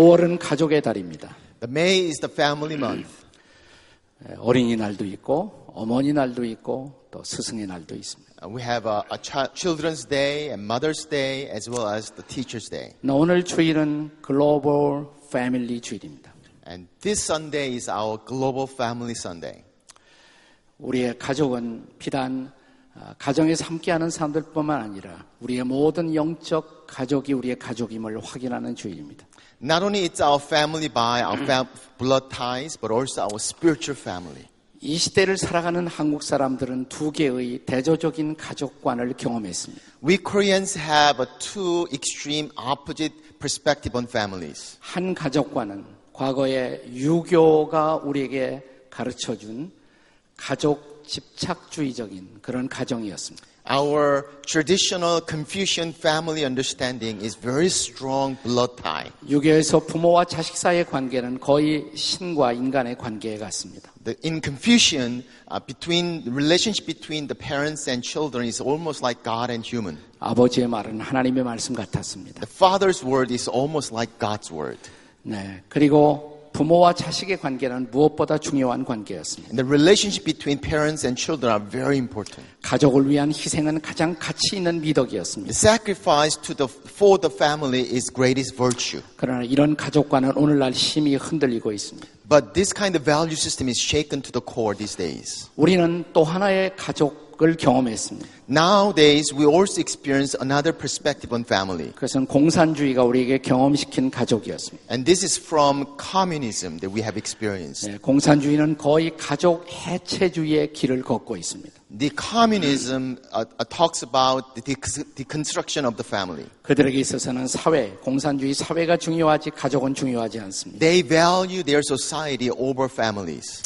5월은 가족의 달입니다. The May is the family month. 예, 어린이날도 있고 어머니날도 있고 또 스승의 날도 있습니다. Uh, we have a, a chi- Children's Day and Mother's Day as well as the Teacher's Day. 나 오늘 주일은 글로벌 패밀리 주일입니다. And this Sunday is our Global Family Sunday. 우리의 가족은 비단 아, 가정에서 함께하는 사람들뿐만 아니라 우리의 모든 영적 가족이 우리의 가족임을 확인하는 주일입니다. Not only it's our family by our fam- blood ties, but also our spiritual family. 이 시대를 살아가는 한국 사람들은 두 개의 대조적인 가족관을 경험했습니다. We Koreans have a two extreme opposite perspective on families. 한 가족관은 과거에 유교가 우리에게 가르쳐 준 가족 집착주의적인 그런 가정이었습니다. Our traditional Confucian family understanding is very strong blood tie. 유교에서 부모와 자식 사이의 관계는 거의 신과 인간의 관계 같습니다. The, in Confucian, uh, between the relationship between the parents and children is almost like God and human. 아버지의 말은 하나님의 말씀 같았습니다. The father's word is almost like God's word. 네. 그리고 부모와 자식의 관계는 무엇보다 중요한 관계였습니다. And the relationship between parents and children are very important. 가족을 위한 희생은 가장 가치 있는 미덕이었습니다. The sacrifice to the, for the family is greatest virtue. 그러나 이런 가족관은 오늘날 심히 흔들리고 있습니다. But this kind of value system is shaken to the core these days. 우리는 또 하나의 가족 을 경험했습니다. Nowadays, we also experience another perspective on family. 그것은 공산주의가 우리에게 경험시킨 가족이었습니다. And this is from communism that we have experienced. 네, 공산주의는 거의 가족 해체주의의 길을 걷고 있습니다. The communism uh, uh, talks about the decon- deconstruction of the family. 그들에게 있어서는 사회, 공산주의 사회가 중요하지 가족은 중요하지 않습니다. They value their society over families.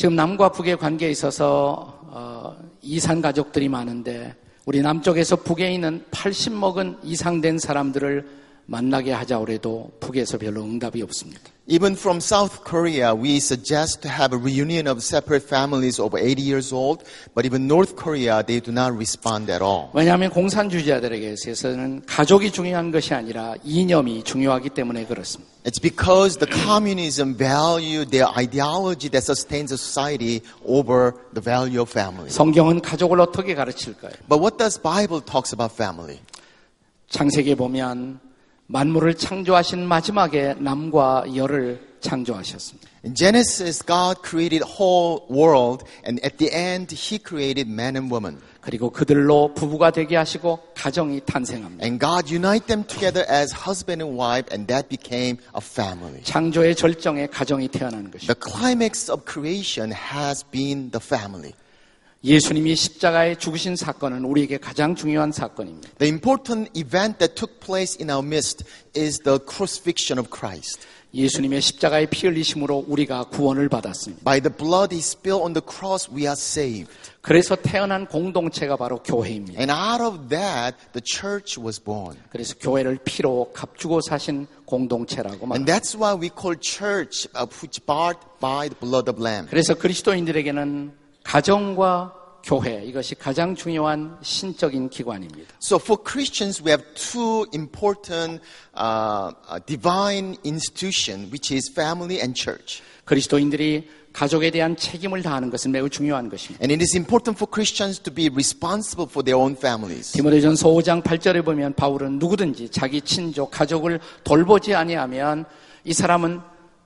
지금 남과 북의 관계에 있어서 어, 이산 가족들이 많은데 우리 남쪽에서 북에 있는 80 먹은 이상 된 사람들을 만나게 하자고 해도 북에서 별로 응답이 없습니다. Even from South Korea, we suggest to have a reunion of separate families over 80 years old, but even North Korea, they do not respond at all. 왜냐하면 공산주의자들에게 있어서는 가족이 중요한 것이 아니라 이념이 중요하기 때문에 그렇습니다. It's because the communism value their ideology that sustains a society over the value of family. 성경은 가족을 어떻게 가르칠까요? But what does Bible talks about family? 창세기에 보면 만물을 창조하신 마지막에 남과 여를 창조하셨습니다. In Genesis, God created whole world, and at the end, He created man and woman. 그리고 그들로 부부가 되게 하시고 가정이 탄생합니다. And God unite them together as husband and wife, and that became a family. 창조의 절정에 가정이 태어난 것입니다. The climax of creation has been the family. 예수님이 십자가에 죽으신 사건은 우리에게 가장 중요한 사건입니다. The important event that took place in our midst is the crucifixion of Christ. 예수님의 십자가의 피 흘리심으로 우리가 구원을 받았습니다. By the blood He spilled on the cross, we are saved. 그래서 태어난 공동체가 바로 교회입니다. And out of that, the church was born. 그래서 교회를 피로 값주고 사신 공동체라고 And 말합니다. that's why we call church, uh, which bought by the blood of Lamb. 그래서 그리스도인들에게는 가정과 교회 이것이 가장 중요한 신적인 기관입니다. So for Christians, we have two important uh, uh, divine institution, which is family and church. 그리스도인들이 가족에 대한 책임을 다하는 것은 매우 중요한 것입니다. And it is important for Christians to be responsible for their own families. 디모데전서 5장 8절에 보면 바울은 누구든지 자기 친족 가족을 돌보지 아니하면 이 사람은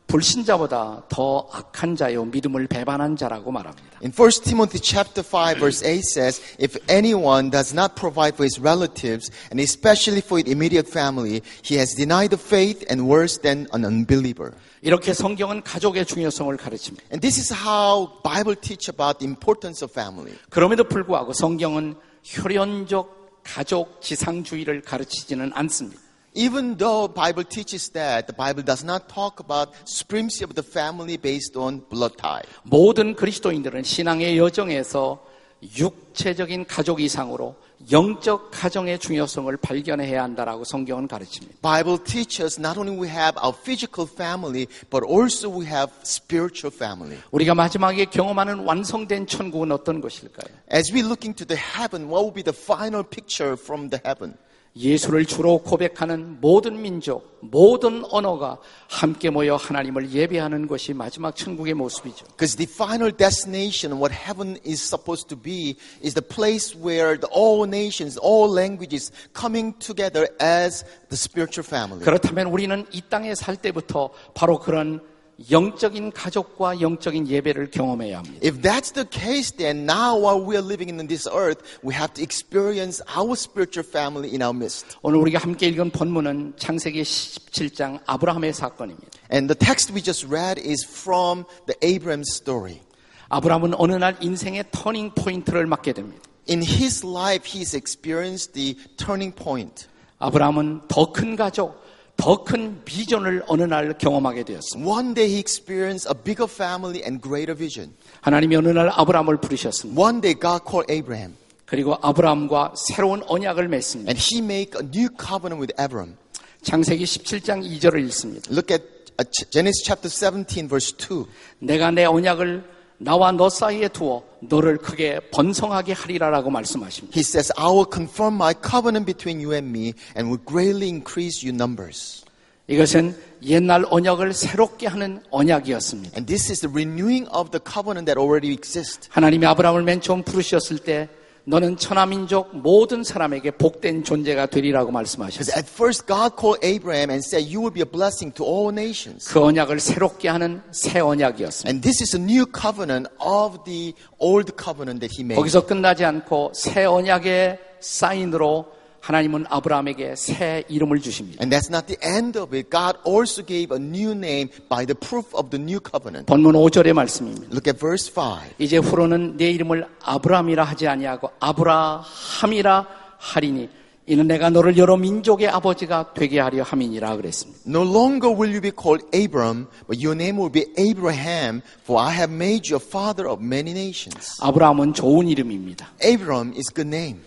불신자보다 더 악한 자요 믿음을 배반한 자라고 말합니다. In 1 Timothy chapter 5 verse 8 says, if anyone does not provide for his relatives and especially for his immediate family, he has denied the faith and worse than an unbeliever. 이렇게 성경은 가족의 중요성을 가르칩니다. And this is how Bible teach about the importance of family. 그럼에도 불구하고 성경은 혈연적 가족 지상주의를 가르치지는 않습니다. Even though Bible teaches that, the Bible does not talk about supremacy of the family based on blood tie. 모든 그리스도인들은 신앙의 여정에서 육체적인 가족 이상으로 영적 가정의 중요성을 발견해야 한다라고 성경은 가르칩니다. Bible teaches not only we have our physical family, but also we have spiritual family. 우리가 마지막에 경험하는 완성된 천국은 어떤 것일까요? As we look into the heaven, what will be the final picture from the heaven? 예수를 주로 고백하는 모든 민족, 모든 언어가 함께 모여 하나님을 예배하는 것이 마지막 천국의 모습이죠. Because the final destination, what heaven is supposed to be, is the place where the, all nations, all languages coming together as the spiritual family. 그렇다면 우리는 이 땅에 살 때부터 바로 그런 영적인 가족과 영적인 예배를 경험해야 합니다. If that's the case, then now while we are living in this earth, we have to experience our spiritual family in our midst. 오늘 우리가 함께 읽은 본문은 창세기 17장 아브라함의 사건입니다. And the text we just read is from the Abraham story. 아브라함은 어느 날 인생의 터닝 포인트를 맞게 됩니다. In his life, he's experienced the turning point. 아브라함은 더 큰 가족, 더 큰 비전을 어느 날 경험하게 되었습니다. One day he experienced a bigger family and greater vision. 하나님이 어느 날 아브라함을 부르셨습니다. One day God called Abraham 그리고 아브라함과 새로운 언약을 맺습니다. and he made a new covenant with Abraham. 창세기 17장 2절을 읽습니다. Look at uh, Genesis chapter 17 verse 2. 내가 내 언약을 나와 너 사이에 두어 너를 크게 번성하게 하리라라고 말씀하십니다. He says, I will confirm my covenant between you and me and will greatly increase your numbers. 이것은 옛날 언약을 새롭게 하는 언약이었습니다. And this is the renewing of the covenant that already exists. 하나님이 아브라함을 맨 처음 부르셨을 때 너는 천하 민족 모든 사람에게 복된 존재가 되리라고 말씀하셨어요. at first God called Abraham and said, You will be a blessing to all nations. 그 언약을 새롭게 하는 새 언약이었습니다. And this is a new covenant of the old covenant that he made. 거기서 끝나지 않고 새 언약의 사인으로 하나님은 아브라함에게 새 이름을 주십니다. And that's not the end of it. God also gave a new name by the proof of the new covenant. 본문 5절의 말씀입니다. Look at verse 5. 이제 후로는 내 이름을 아브라함이라 하지 아니하고 아브라함이라 하리니 이는 내가 너를 여러 민족의 아버지가 되게 하려 함이니라 그랬습니다. No longer will you be called Abram, but your name will be Abraham, for I have made you a father of many nations. 아브라함은 좋은 이름입니다. Abram is good name.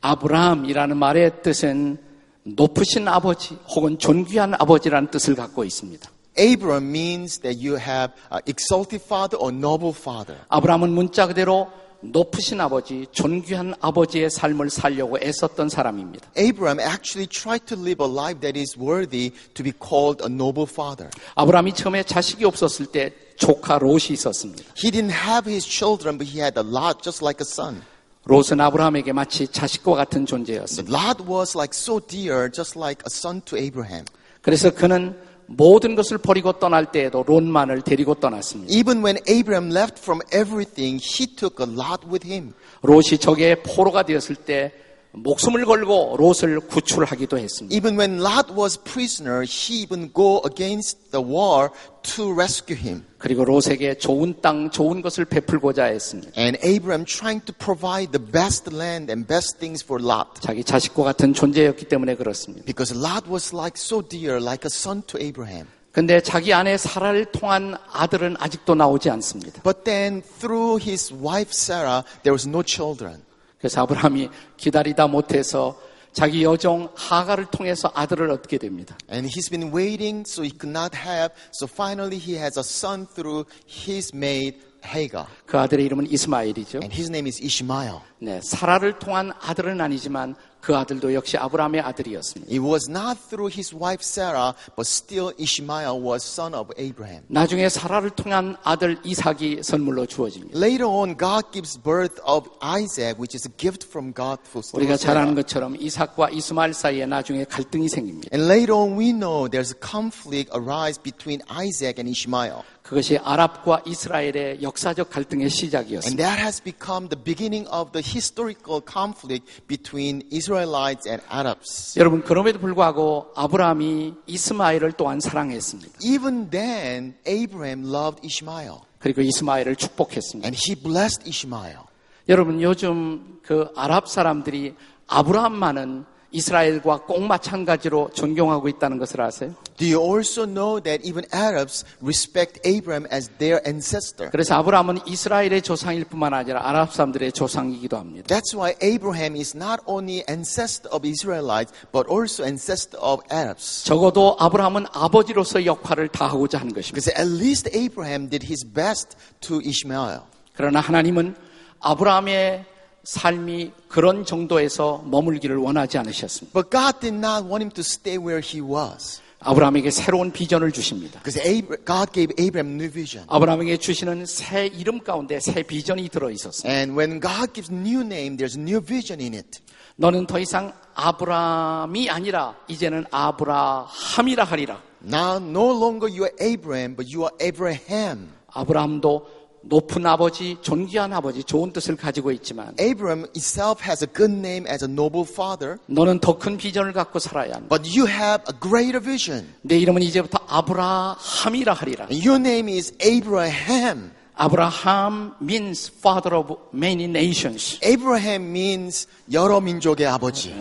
아브라함이라는 말의 뜻은 높으신 아버지 혹은 존귀한 아버지라는 뜻을 갖고 있습니다. Abram means that you have uh, exalted father or noble father. 아브라함은 문자 그대로 높으신 아버지, 존귀한 아버지의 삶을 살려고 애썼던 사람입니다. Abram actually tried to live a life that is worthy to be called a noble father. 아브라함이 처음에 자식이 없었을 때 조카 롯이 있었습니다. He didn't have his children, but he had a lot just like a son. 롯은 아브라함에게 마치 자식과 같은 존재였습니다. Lot was like so dear, just like a son to Abraham. 그래서 그는 모든 것을 버리고 떠날 때에도 롯만을 데리고 떠났습니다. Even when Abraham left from everything, he took a lot with him. 롯이 적의 포로가 되었을 때 목숨을 걸고 롯을 구출하기도 했습니다. Even when Lot was prisoner, he even go against the war to rescue him. 그리고 롯에게 좋은 땅, 좋은 것을 베풀고자 했습니다. And Abraham trying to provide the best land and best things for Lot. 자기 자식과 같은 존재였기 때문에 그렇습니다. Because Lot was like so dear, like a son to Abraham. 근데 자기 아내 사라를 통한 아들은 아직도 나오지 않습니다. But then through his wife Sarah, there was no children. 그래서 아브라함이 기다리다 못해서 자기 여종 하가를 통해서 아들을 얻게 됩니다. And he's been waiting, so he could not have. So finally, he has a son through his maid Hagar. 그 아들의 이름은 이스마엘이죠. And his name is Ishmael. 네, 사라를 통한 아들은 아니지만 그 아들도 역시 아브라함의 아들이었습니다. It was not through his wife Sarah, but still Ishmael was son of Abraham. 나중에 사라를 통한 아들 이삭이 선물로 주어집니다. Later on, God gives birth of Isaac, which is a gift from God for 우리가 잘 Sarah. 아는 것처럼 이삭과 이스마엘 사이에 나중에 갈등이 생깁니다. And later on, we know there's a conflict arise between Isaac and Ishmael. 그것이 아랍과 이스라엘의 역사적 갈등의 And 시작이었습니다. that has become the beginning of the historical conflict between Israelites and Arabs. 여러분 그럼에도 불구하고 아브라함이 이스마엘을 또한 사랑했습니다. Even then, Abraham loved Ishmael. 그리고 이스마엘을 축복했습니다. And he blessed Ishmael. 여러분 요즘 그 아랍 사람들이 아브라함만은 이스라엘과 꼭 마찬가지로 존경하고 있다는 것을 아세요? Do you also know that even Arabs respect Abraham as their ancestor? 그래서 아브라함은 이스라엘의 조상일 뿐만 아니라 아랍 사람들의 조상이기도 합니다. That's why Abraham is not only ancestor of Israelites, but also ancestor of Arabs. 적어도 아브라함은 아버지로서 역할을 다하고자 하는 것입니다. Because at least Abraham did his best to Ishmael. 그러나 하나님은 아브라함의 삶이 그런 정도에서 머물기를 원하지 않으셨습니다. But God did not want him to stay where he was. 아브라함에게 새로운 비전을 주십니다. God gave Abraham new vision. 아브라함에게 주시는 새 이름 가운데 새 비전이 들어 있었습니다. And when God gives new name, there's new vision in it. 너는 더 이상 아브라함이 아니라 이제는 아브라함이라 하리라. Now no longer you are Abraham, but you are Abraham. 아브라함도 높은 아버지, 존귀한 아버지, 좋은 뜻을 가지고 있지만 Abraham itself has a good name as a noble father, 너는 더 큰 비전을 갖고 살아야 한다. but you have a greater vision. 내 이름은 이제부터 아브라함이라 하리라. And your name is Abraham. 아브라함 means father of many nations. Abraham means 여러 민족의 아버지.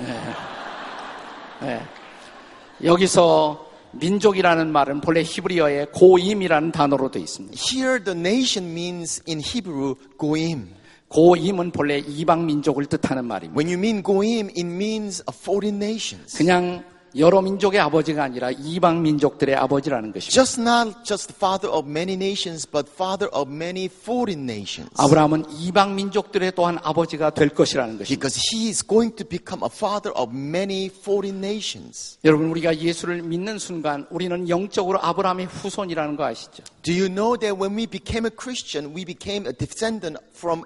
예. 여기서 민족이라는 말은 본래 히브리어의 고임이라는 단어로 되어 있습니다. Here the nation means in Hebrew goim. 고임은 본래 이방 민족을 뜻하는 말입니다. When you mean goim, it means a foreign nations. 그냥 여러 민족의 아버지가 아니라 이방 민족들의 아버지라는 것입니다. Just not just father of many nations, but father of many foreign nations. 아브라함은 이방 민족들의 또한 아버지가 될 것이라는 것입니다. Because he is going to become a father of many foreign nations. 여러분 우리가 예수를 믿는 순간 우리는 영적으로 아브라함의 후손이라는 거 아시죠? Do you know that when we became a Christian, we became a descendant from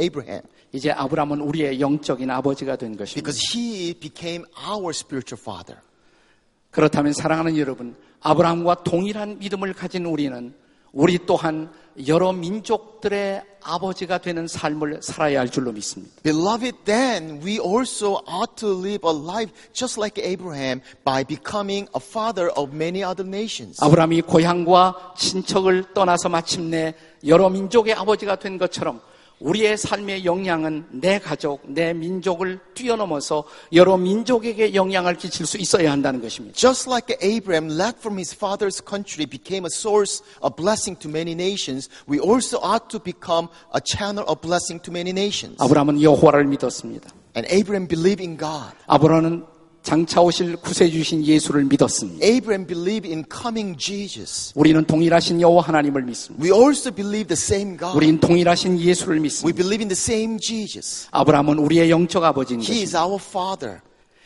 Abraham? 이제 아브라함은 우리의 영적인 아버지가 된 것입니다. Because he became our spiritual father. 그렇다면 사랑하는 여러분, 아브라함과 동일한 믿음을 가진 우리는 우리 또한 여러 민족들의 아버지가 되는 삶을 살아야 할 줄로 믿습니다. Beloved, then we also ought to live a life just like Abraham by becoming a father of many other nations. 아브라함이 고향과 친척을 떠나서 마침내 여러 민족의 아버지가 된 것처럼 우리의 삶의 영향은 내 가족, 내 민족을 뛰어넘어서 여러 민족에게 영향을 끼칠 수 있어야 한다는 것입니다. Just like Abraham left from his father's country became a source of blessing to many nations, we also ought to become a channel of blessing to many nations. 아브라함은 여호와를 믿었습니다. And Abraham believed in God. 아브라함은 장차 오실 구세주신 예수를 믿었습니다. Abraham believed in coming Jesus. 우리는 동일하신 여호와 하나님을 믿습니다. We also believe the same God. 우린 동일하신 예수를 We 믿습니다. believe in the same Jesus. 아브라함은 우리의 영적 아버지인 He 것입니다. is our father.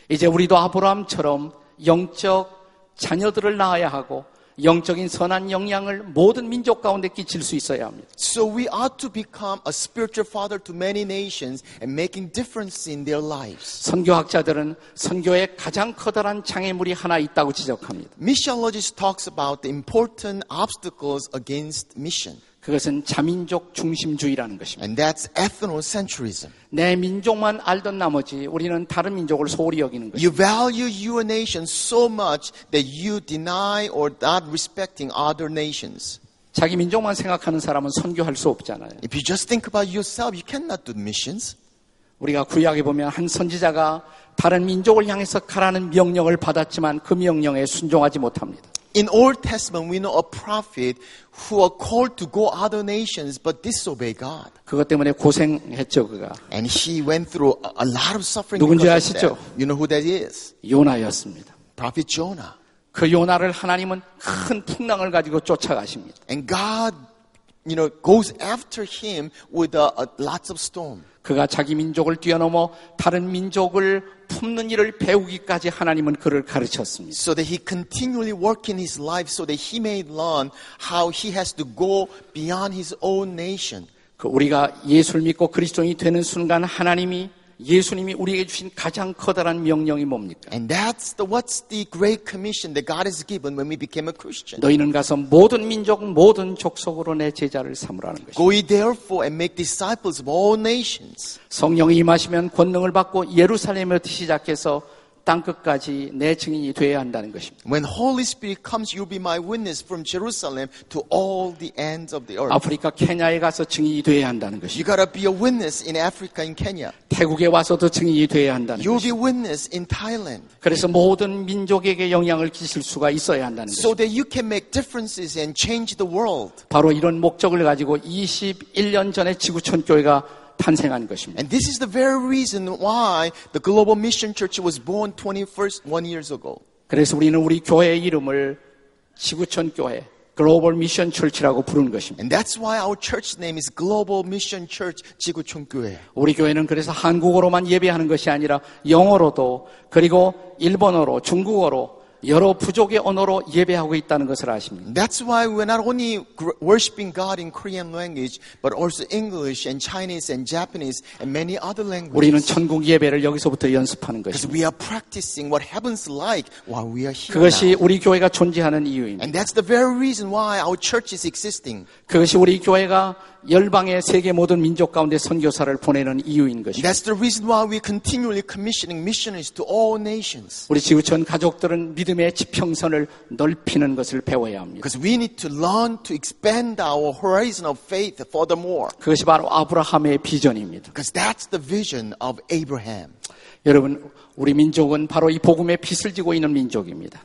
이제 우리도 아브라함처럼 영적 자녀들을 낳아야 하고 영적인 선한 영향을 모든 민족 가운데 끼칠 수 있어야 합니다. So we ought to become a spiritual father to many nations and making difference in their lives. 선교학자들은 선교에 가장 커다란 장애물이 하나 있다고 지적합니다. Missionologist talks about the important obstacles against mission, 그것은 자민족 중심주의라는 것입니다. and that's ethnocentrism. 내 민족만 알던 나머지 우리는 다른 민족을 소홀히 여기는 것입니다. You value your nation so much that you deny or not respecting other nations. 자기 민족만 생각하는 사람은 선교할 수 없잖아요. If you just think about yourself, you cannot do missions. 우리가 구약에 보면 한 선지자가 다른 민족을 향해서 가라는 명령을 받았지만 그 명령에 순종하지 못합니다. In Old Testament, we know a prophet who are called to go other nations but disobey God. 그것 때문에 고생했죠, 그가. And he went through a, lot of suffering. 누군지 아시죠? You know who that is? 요나였습니다. Prophet Jonah. 그 요나를 하나님은 큰 풍랑을 가지고 쫓아가십니다. And God, you know, goes after him with a, a, lots of storm. 그가 자기 민족을 뛰어넘어 다른 민족을 품는 일을 배우기까지 하나님은 그를 가르쳤습니다. So that he continually work in his life so that he may learn how he has to go beyond his own nation. 그 우리가 예수를 믿고 그리스도인이 되는 순간 하나님이 예수님이 우리에게 주신 가장 커다란 명령이 뭡니까? And that's the, what's the great commission that God has given when we became a Christian. 너희는 가서 모든 민족, 모든 족속으로 내 제자를 삼으라는 것입니다. Go ye therefore and make disciples of all nations. 성령이 임하시면 권능을 받고 예루살렘에부터 시작해서 땅 끝까지 내 증인이 되어야 한다는 것입니다. When Holy Spirit comes, you'll be my witness from Jerusalem to all the ends of the earth. 아프리카 케냐에 가서 증인이 되어야 한다는 You 것입니다. gotta be a witness in Africa and Kenya. 태국에 와서도 증인이 되어야 한다는 You'll 것입니다. be witness in Thailand. 그래서 모든 민족에게 영향을 끼칠 수가 있어야 한다는 So 것입니다. that you can make differences and change the world. 바로 이런 목적을 가지고 21년 전에 지구촌 교회가 탄생한 것입니다. And this is the very reason why the Global Mission Church was born 21st, one years ago. 그래서 우리는 우리 교회의 이름을 지구촌 교회, 글로벌 미션 철치라고 부르는 것입니다. And that's why our church name is Global Mission Church 지구촌 교회. 우리 교회는 그래서 한국어로만 예배하는 것이 아니라 영어로도 그리고 일본어로 중국어로 여러 부족의 언어로 예배하고 있다는 것을 아십니다. That's why we're not only worshiping God in Korean language, but also English and Chinese and Japanese and many other 우리는 languages. 천국 예배를 여기서부터 연습하는 Because 것입니다. we are practicing what heaven's like while we are here 그것이. 우리 교회가 존재하는 이유입니다. And that's the very reason why our church is existing. 그것이 우리 교회가 열방의 세계 모든 민족 가운데 선교사를 보내는 이유인 것입니다. That's the reason why we're continually commissioning missionaries to all nations. 우리 지구촌 가족들은 믿음의 지평선을 넓히는 것을 배워야 합니다. Because we need to learn to expand our horizon of faith furthermore. 그것이 바로 아브라함의 비전입니다. Because that's the vision of Abraham. 여러분, 우리 민족은 바로 이 복음의 빚을 지고 있는 민족입니다.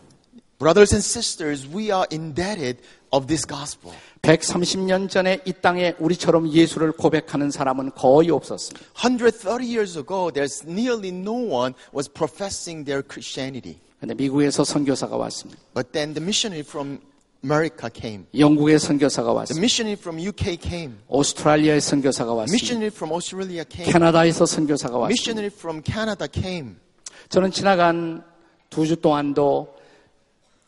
Brothers and sisters, we are indebted of this gospel. 130년 전에 이 땅에 우리처럼 예수를 고백하는 사람은 거의 없었습니다. 130 years ago, there's nearly no one was professing their Christianity. 근데 미국에서 선교사가 왔습니다. But then the missionary from America came. 영국의 선교사가 The 왔습니다. missionary from UK came. 오스트랄리아의 선교사가 왔습니다. Missionary from Australia came. 캐나다에서 선교사가 왔습니다. Missionary from Canada came. 저는 지나간 두 주 동안도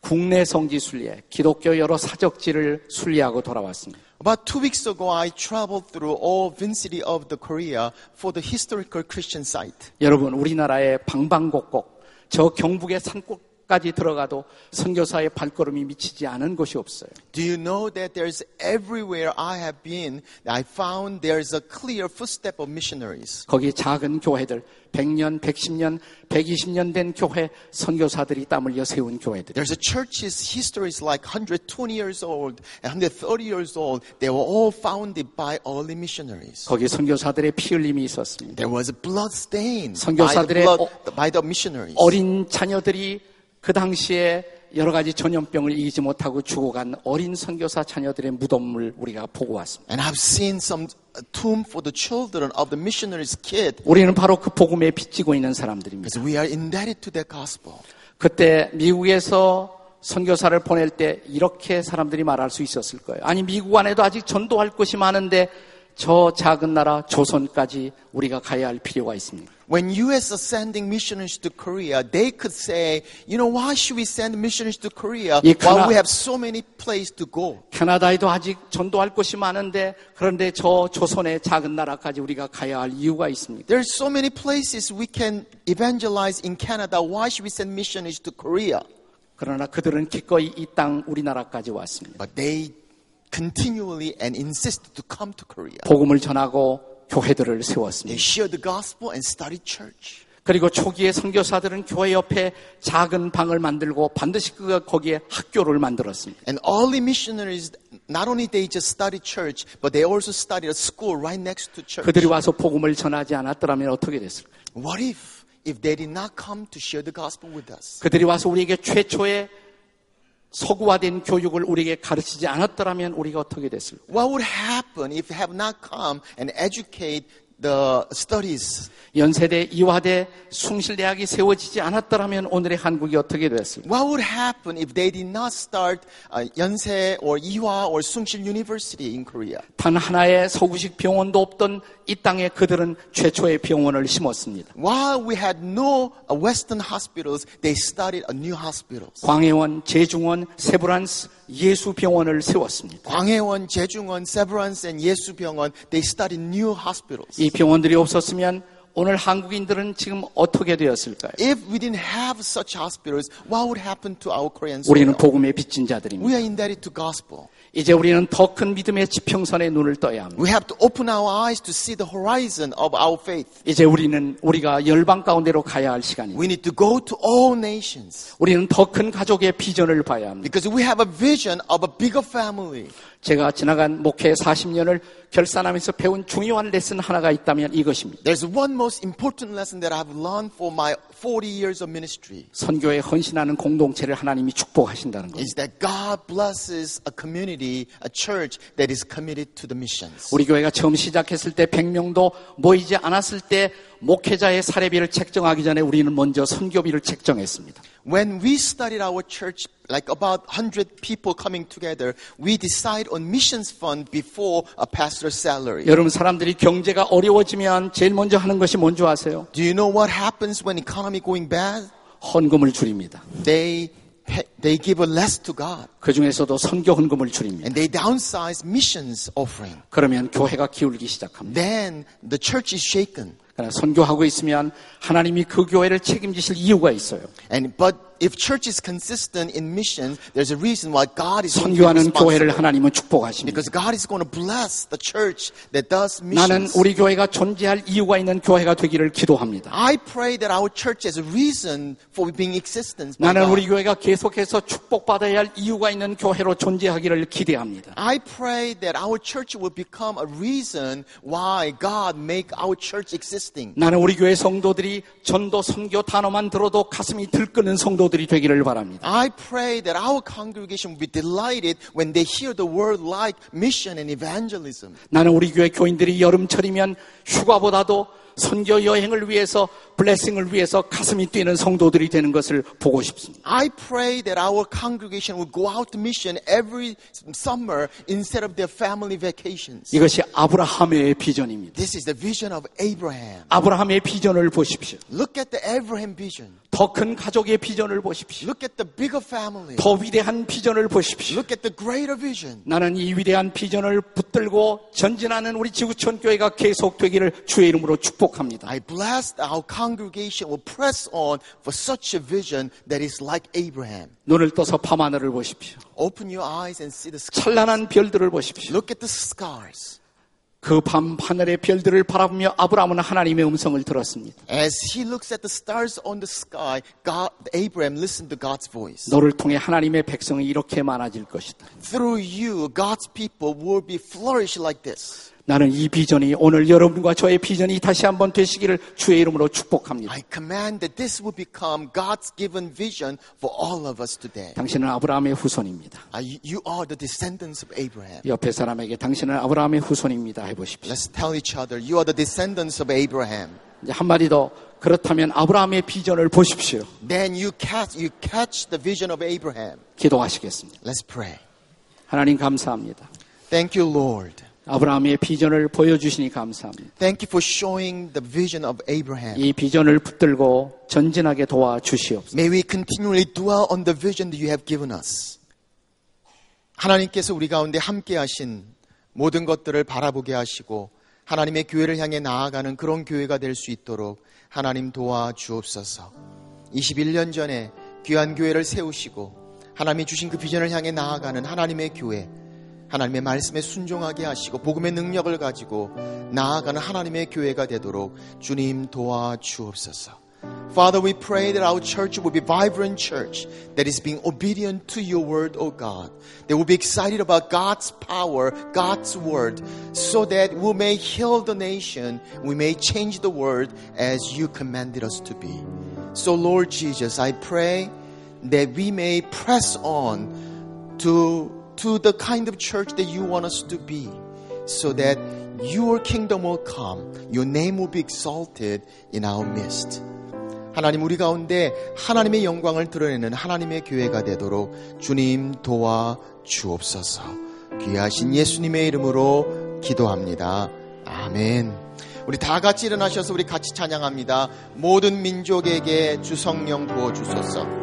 국내 성지 순례, 기독교 여러 사적지를 순례하고 돌아왔습니다. About two weeks ago, I traveled through all vicinity of the Korea for the historical Christian site. 여러분, 우리나라의 방방곡곡, 저 경북의 산골 까지 들어가도 선교사의 발걸음이 미치지 않은 곳이 없어요. Do you know that there's everywhere I have been, I found there's a clear footstep of missionaries. 거기 작은 교회들, 100년, 110년, 120년 된 교회 선교사들이 땀 흘려 세운 교회들. There's a church's history is like 120 years old and 130 years old. They were all founded by early missionaries. 거기 선교사들의 피 흘림이 있었습니다. There was a blood stain by the, 선교사들의 blood, 어- by the missionaries. 어린 자녀들이 그 당시에 여러 가지 전염병을 이기지 못하고 죽어간 어린 선교사 자녀들의 무덤을 우리가 보고 왔습니다. And I've seen some tomb for the children of the missionaries' kid 우리는 바로 그 복음에 빚지고 있는 사람들입니다. because we are indebted to that gospel. 그때 미국에서 선교사를 보낼 때 이렇게 사람들이 말할 수 있었을 거예요. 아니 미국 안에도 아직 전도할 곳이 많은데 저 작은 나라 조선까지 우리가 가야 할 필요가 있습니다. When U.S. are sending missionaries to Korea, they could say, you know, why should we send missionaries to Korea 이 while 가나- we have so many places to go? 캐나다에도 아직 전도할 곳이 많은데 그런데 저 조선의 작은 나라까지 우리가 가야 할 이유가 있습니다. There's so many places we can evangelize in Canada. Why should we send missionaries to Korea? 그러나 그들은 기꺼이 이 땅 우리나라까지 왔습니다. But they continually and insisted to come to Korea. 복음을 전하고 교회들을 They 세웠습니다. shared the gospel and started church. 그리고 초기에 선교사들은 교회 옆에 작은 방을 만들고 반드시 그 거기에 학교를 만들었습니다. And early missionaries, not only they just started church, but they also started a school right next to church. 그들이 와서 복음을 전하지 않았더라면 어떻게 됐을까? What if, if they did not come to share the gospel with us? 그들이 와서 우리에게 최초의 서구화된 교육을 우리에게 가르치지 않았더라면 우리가 어떻게 됐을까? What would happen if they have not come and educate the studies? 연세대, 이화대, 숭실대학이 세워지지 않았더라면 오늘의 한국이 어떻게 됐을까? What would happen if they did not start uh, Yonsei or Ewha or Sungsil University in Korea? 단 하나의 서구식 병원도 없던 이 땅에 그들은 최초의 병원을 심었습니다. While we had no uh, Western hospitals, they started a new hospitals. 광해원, 제중원, 세브란스 예수병원을 세웠습니다. 광해원, 제중원, Severance, and 예수병원, they started new hospitals. 이 병원들이 없었으면 오늘 한국인들은 지금 어떻게 되었을까요? If we didn't have such hospitals, what would happen to our Korean 우리는 soil? 복음의 빚진 We 자들입니다. are indebted to gospel. 이제 우리는 더 큰 믿음의 지평선에 눈을 떠야 합니다. We have to open our eyes to see the horizon of our faith. 이제 우리는 우리가 열방 가운데로 가야 할 시간입니다. We need to go to all nations 우리는 더 큰 가족의 비전을 봐야 합니다. because we have a vision of a bigger family. 제가 지나간 목회 40년을 결산하면서 배운 중요한 레슨 하나가 있다면 이것입니다. There's one most important lesson that I've learned for my 40 years of ministry 선교에 헌신하는 공동체를 하나님이 축복하신다는 것. is that God blesses a community, a church that is committed to the missions. 우리 교회가 처음 시작했을 때 100명도 모이지 않았을 때 목회자의 사례비를 책정하기 전에 우리는 먼저 선교비를 책정했습니다. When we started our church, like about 100 people coming together, we decide on missions fund before a pastor's salary. 여러분 사람들이 경제가 어려워지면 제일 먼저 하는 것이 뭔지 아세요? Do you know what happens when economy going bad? 헌금을 줄입니다. They they give a less to God 그 중에서도 선교 헌금을 줄입니다. and they downsize missions offering. 그러면 교회가 기울기 시작합니다. Then the church is shaken. 선교하고 있으면 하나님이 그 교회를 책임지실 이유가 있어요. And but if church is consistent in mission, there's a reason why God is going to be 선교하는 교회를. 하나님은 축복하십니다. Because God is going to bless the church that does 나는 missions. 우리 교회가 존재할 이유가 있는 교회가 되기를 기도합니다. I pray that our church has a reason for being existence. 나는. 우리 교회가 계속해서 축복받아야 할 이유가 있는 교회로 존재하기를 기대합니다. I pray that our church will become a reason why God make our church existing. 나는 우리 교회 성도들이 전도 선교 단어만 들어도 가슴이 들끓는 성도들 이 되기를 바랍니다. I pray that our congregation will be delighted when they hear the word like mission and evangelism. 나는 우리 교회 교인들이 여름철이면 휴가보다도 선교 여행을 위해서 블레싱을 위해서 가슴이 뛰는 성도들이 되는 것을 보고 싶습니다. I pray that our congregation will go out to mission every summer instead of their family vacations. 이것이 아브라함의 비전입니다. This is the vision of Abraham. 아브라함의 비전을 보십시오. Look at the Abraham vision. 더 큰 가족의 비전을 보십시오. Look at the bigger family. 더 위대한 비전을 보십시오. Look at the greater vision. 나는 이 위대한 비전을 붙들고 전진하는 우리 지구촌 교회가 계속되기를 주의 이름으로 축복합니다. I bless our congregation will press on for such a vision that is like Abraham. 눈을 떠서 밤하늘을 보십시오. Open your eyes and see the sky. 찬란한 별들을 보십시오. Look at the stars. 그 밤 하늘의 별들을 바라보며 아브라함은 하나님의 음성을 들었습니다. As he looks at the stars on the sky, God, Abraham listened to God's voice. 너를 통해 하나님의 백성이 이렇게 많아질 것이다. Through you, God's people will be flourish like this. 나는 이 비전이 오늘 여러분과 저의 비전이 다시 한번 되시기를 주의 이름으로 축복합니다. I command that this will become God's given vision for all of us today. 당신은 아브라함의 후손입니다. Uh, You are the descendants of Abraham. 옆에 사람에게 당신은 아브라함의 후손입니다 해 보십시오. Let's tell each other, you are the descendants of Abraham. 이제 한마디 더 그렇다면 아브라함의 비전을 보십시오. Then you catch, you catch the vision of Abraham. 기도하시겠습니다. Let's pray. 하나님 감사합니다. Thank you, Lord. 아브라함의 비전을 보여주시니 감사합니다. Thank you for showing the vision of Abraham. 이 비전을 붙들고 전진하게 도와주시옵소서. May we continually dwell on the vision that you have given us. 하나님께서 우리 가운데 함께 하신 모든 것들을 바라보게 하시고 하나님의 교회를 향해 나아가는 그런 교회가 될 수 있도록 하나님 도와주옵소서. 21년 전에 귀한 교회를 세우시고 하나님이 주신 그 비전을 향해 나아가는 하나님의 교회, 하나님의 말씀에 순종하게 하시고 복음의 능력을 가지고 나아가는 하나님의 교회가 되도록 주님 도와주옵소서. Father, we pray that our church will be vibrant church that is being obedient to your word, O God. They will be excited about God's power, God's word, so that we may heal the nation, we may change the world as you commanded us to be. So Lord Jesus, I pray that we may press on to, to the kind of church that you want us to be so that your kingdom will come, your name will be exalted in our midst. 하나님 우리 가운데 하나님의 영광을 드러내는 하나님의 교회가 되도록 주님 도와 주옵소서. 귀하신 예수님의 이름으로 기도합니다. 아멘. 우리 다 같이 일어나셔서 우리 같이 찬양합니다. 모든 민족에게 주 성령 부어 주소서.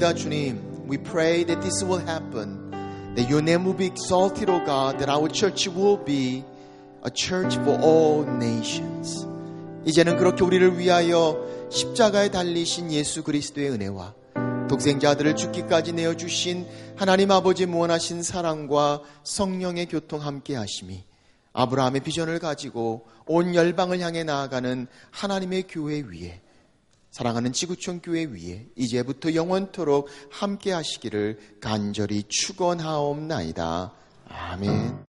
기도합니다. 주님. We pray that this will happen. That your name will be exalted, O God. That our church will be a church for all nations. 이제는 그렇게 우리를 위하여 십자가에 달리신 예수 그리스도의 은혜와 독생자 아들을 죽기까지 내어주신 하나님 아버지 무한하신 사랑과 성령의 교통 함께 하심이 아브라함의 비전을 가지고 온 열방을 향해 나아가는 하나님의 교회 위에 사랑하는 지구촌 교회 위에 이제부터 영원토록 함께 하시기를 간절히 축원하옵나이다. 아멘.